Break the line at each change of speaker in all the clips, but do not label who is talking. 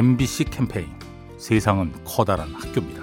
MBC 캠페인 세상은 커다란 학교입니다.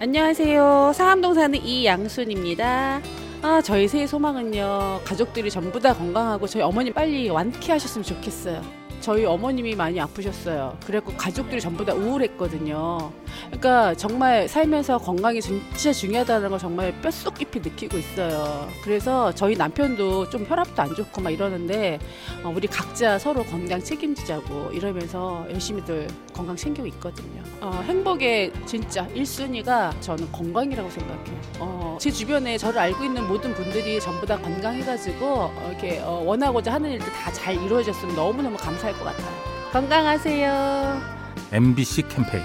안녕하세요. 상암동 사는 이양순입니다. 아, 저희 새해 소망은요. 가족들이 전부 다 건강하고 저희 어머님 빨리 완쾌하셨으면 좋겠어요. 저희 어머님이 많이 아프셨어요. 그래갖고 가족들이 전부 다 우울했거든요. 그러니까 정말 살면서 건강이 진짜 중요하다는 걸 정말 뼛속 깊이 느끼고 있어요. 그래서 저희 남편도 좀 혈압도 안 좋고 막 이러는데 어, 우리 각자 서로 건강 책임지자고 이러면서 열심히들 건강 챙기고 있거든요. 어, 행복의 진짜 1순위가 저는 건강이라고 생각해요. 어, 제 주변에 저를 알고 있는 모든 분들이 전부 다 건강해가지고 어, 이렇게 어, 원하고자 하는 일들 다 잘 이루어졌으면 너무너무 감사할 것 같아요. 건강하세요.
MBC 캠페인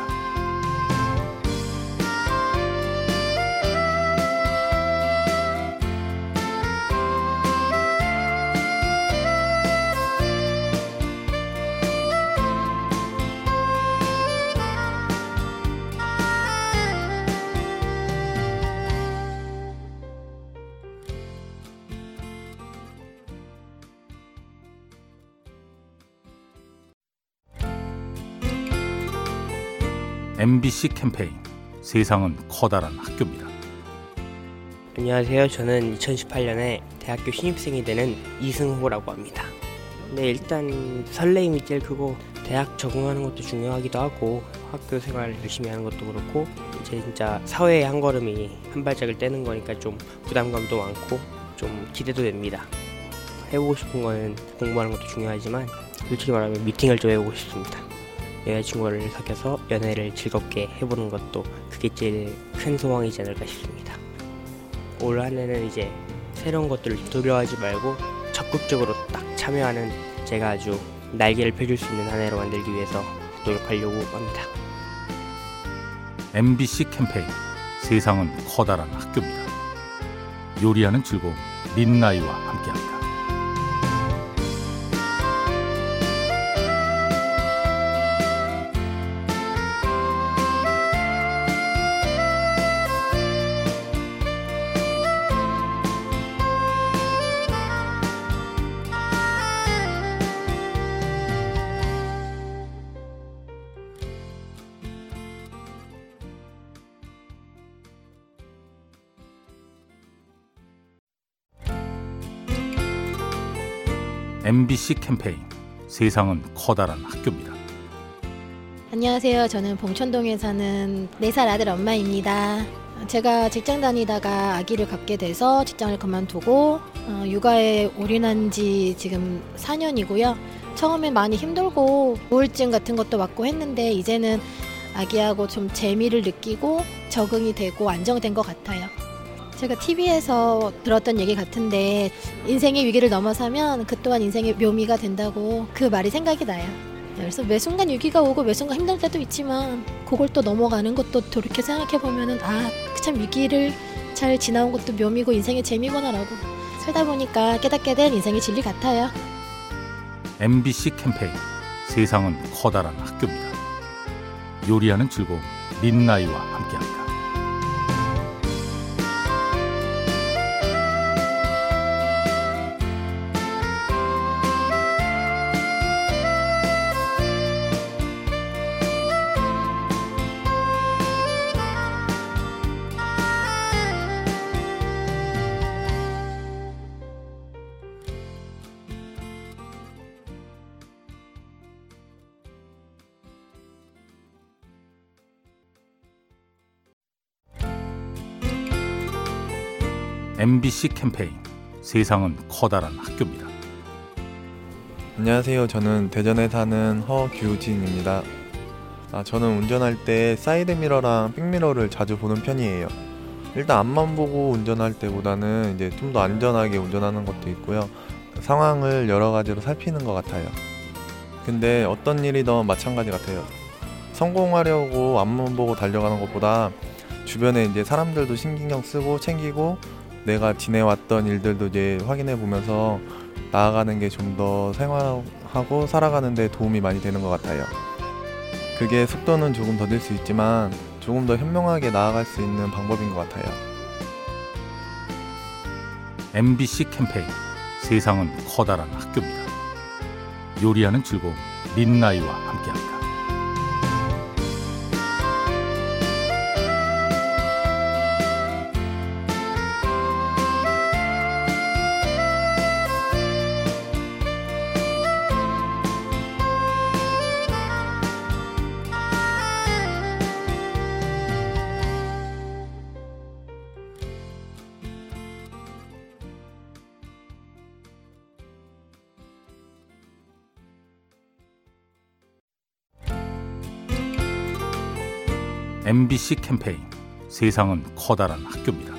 MBC 캠페인 세상은 커다란 학교입니다.
안녕하세요. 저는 2018년에 대학교 신입생이 되는 이승호라고 합니다. 근데 일단 설레임이 제일 크고 대학 적응하는 것도 중요하기도 하고 학교 생활 열심히 하는 것도 그렇고 이제 진짜 사회의 한 걸음이 한 발짝을 떼는 거니까 좀 부담감도 많고 좀 기대도 됩니다. 해보고 싶은 거는 공부하는 것도 중요하지만 솔직히 말하면 미팅을 좀 해보고 싶습니다. 여자친구를 사귀어서 연애를 즐겁게 해보는 것도 그게 제일 큰 소망이지 않을까 싶습니다. 올 한 해는 이제 새로운 것들을 두려워하지 말고 적극적으로 딱 참여하는 제가 아주 날개를 펴줄 수 있는 한 해로 만들기 위해서 노력하려고 합니다.
MBC 캠페인 세상은 커다란 학교입니다. 요리하는 즐거움 민나이와 함께합니다. MBC 캠페인 세상은 커다란 학교입니다.
안녕하세요. 저는 봉천동에 사는 4살 아들 엄마입니다. 제가 직장 다니다가 아기를 갖게 돼서 직장을 그만두고 어, 육아에 올인한 지 지금 4년이고요. 처음엔 많이 힘들고 우울증 같은 것도 왔고 했는데 이제는 아기하고 좀 재미를 느끼고 적응이 되고 안정된 것 같아요. 제가 TV에서 들었던 얘기 같은데 인생의 위기를 넘어서면 그 또한 인생의 묘미가 된다고 그 말이 생각이 나요. 그래서 매 순간 위기가 오고 매 순간 힘들 때도 있지만 그걸 또 넘어가는 것도 돌이켜 생각해 보면은 아참 위기를 잘 지나온 것도 묘미고 인생의 재미구나라고 살다 보니까 깨닫게 된 인생의 진리 같아요.
MBC 캠페인 세상은 커다란 학교입니다. 요리하는 즐거움 민나이와 함께합니다. MBC 캠페인 세상은 커다란 학교입니다.
안녕하세요. 저는 대전에 사는 허규진입니다. 아, 저는 운전할 때 사이드 미러랑 백미러를 자주 보는 편이에요. 일단 앞만 보고 운전할 때보다는 이제 좀 더 안전하게 운전하는 것도 있고요. 상황을 여러 가지로 살피는 것 같아요. 근데 어떤 일이든 마찬가지 같아요. 성공하려고 앞만 보고 달려가는 것보다 주변에 이제 사람들도 신경 쓰고 챙기고 내가 지내왔던 일들도 이제 확인해 보면서 나아가는 게 좀 더 생활하고 살아가는 데 도움이 많이 되는 것 같아요. 그게 속도는 조금 더딜 수 있지만 조금 더 현명하게 나아갈 수 있는 방법인 것 같아요.
MBC 캠페인 세상은 커다란 학교입니다. 요리하는 즐거움 민나이와 함께합니다. MBC 캠페인 세상은 커다란 학교입니다.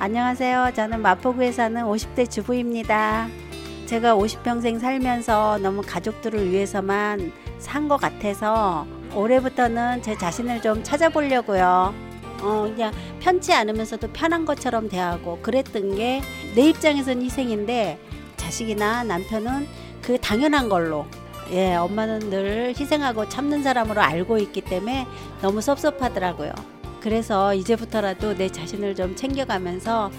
안녕하세요. 저는 마포구에 사는 50대 주부입니다. 제가 50평생 살면서 너무 가족들을 위해서만 산 것 같아서 올해부터는 제 자신을 좀 찾아보려고요. 어, 그냥 편치 않으면서도 편한 것처럼 대하고 그랬던 게 내 입장에서는 희생인데 자식이나 남편은 그 당연한 걸로 예, 엄마는 늘 희생하고 참는 사람으로 알고 있기 때문에 너무 섭섭하더라고요. 그래서 이제부터라도 내 자신을 좀 챙겨가면서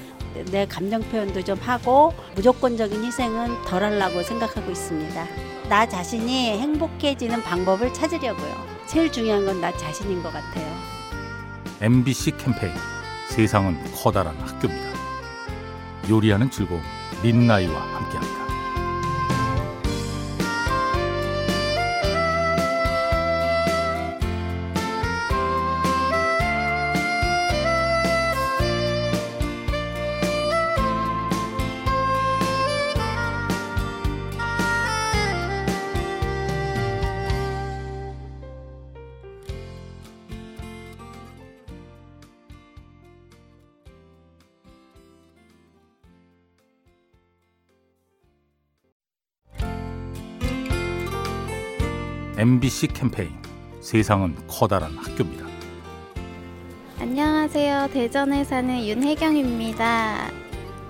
내 감정 표현도 좀 하고 무조건적인 희생은 덜 하려고 생각하고 있습니다. 나 자신이 행복해지는 방법을 찾으려고요. 제일 중요한 건 나 자신인 것 같아요.
MBC 캠페인 세상은 커다란 학교입니다. 요리하는 즐거움 민나이와 함께합니다. MBC 캠페인 세상은 커다란 학교입니다.
안녕하세요. 대전에 사는 윤혜경입니다.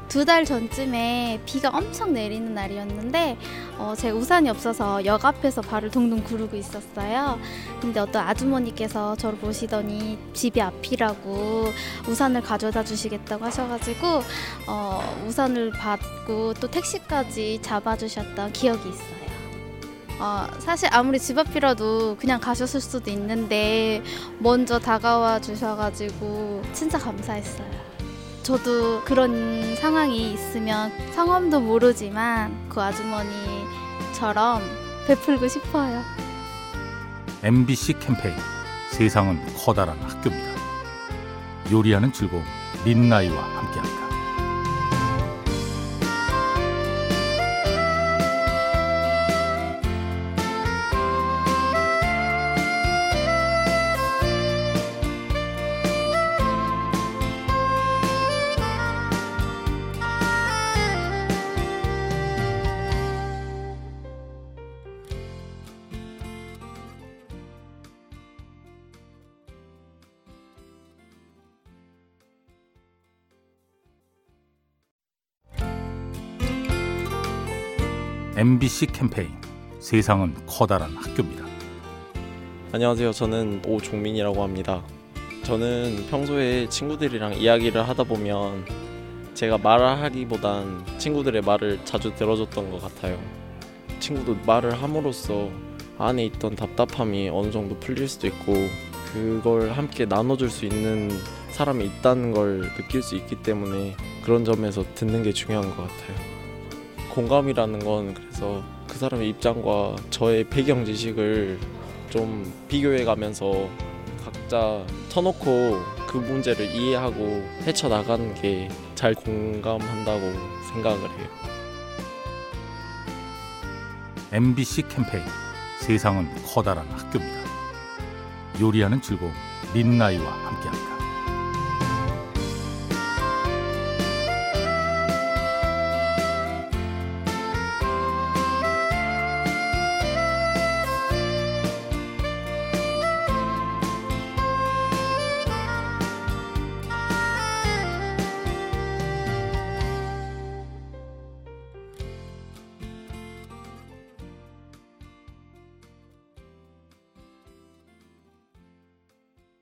두 달 전쯤에 비가 엄청 내리는 날이었는데 어, 제 우산이 없어서 역 앞에서 발을 동동 구르고 있었어요. 근데 어떤 아주머니께서 저를 보시더니 집이 앞이라고 우산을 가져다 주시겠다고 하셔가지고 어, 우산을 받고 또 택시까지 잡아주셨던 기억이 있어요. 어, 사실 아무리 집 앞이라도 그냥 가셨을 수도 있는데 먼저 다가와 주셔가지고 진짜 감사했어요. 저도 그런 상황이 있으면 성함도 모르지만 그 아주머니처럼 베풀고 싶어요.
MBC 캠페인 세상은 커다란 학교입니다. 요리하는 즐거움 민나이와 함께합니다. MBC 캠페인 세상은 커다란 학교입니다.
안녕하세요. 저는 오종민이라고 합니다. 저는 평소에 친구들이랑 이야기를 하다 보면 제가 말을 하기보단 친구들의 말을 자주 들어줬던 것 같아요. 친구도 말을 함으로써 안에 있던 답답함이 어느 정도 풀릴 수도 있고 그걸 함께 나눠줄 수 있는 사람이 있다는 걸 느낄 수 있기 때문에 그런 점에서 듣는 게 중요한 것 같아요. 공감이라는 건 그래서 그 사람의 입장과 저의 배경 지식을 좀 비교해 가면서 각자 터놓고 그 문제를 이해하고 헤쳐나가는 게 잘 공감한다고 생각을 해요.
MBC 캠페인 세상은 커다란 학교입니다. 요리하는 즐거움 민나이와 함께합니다.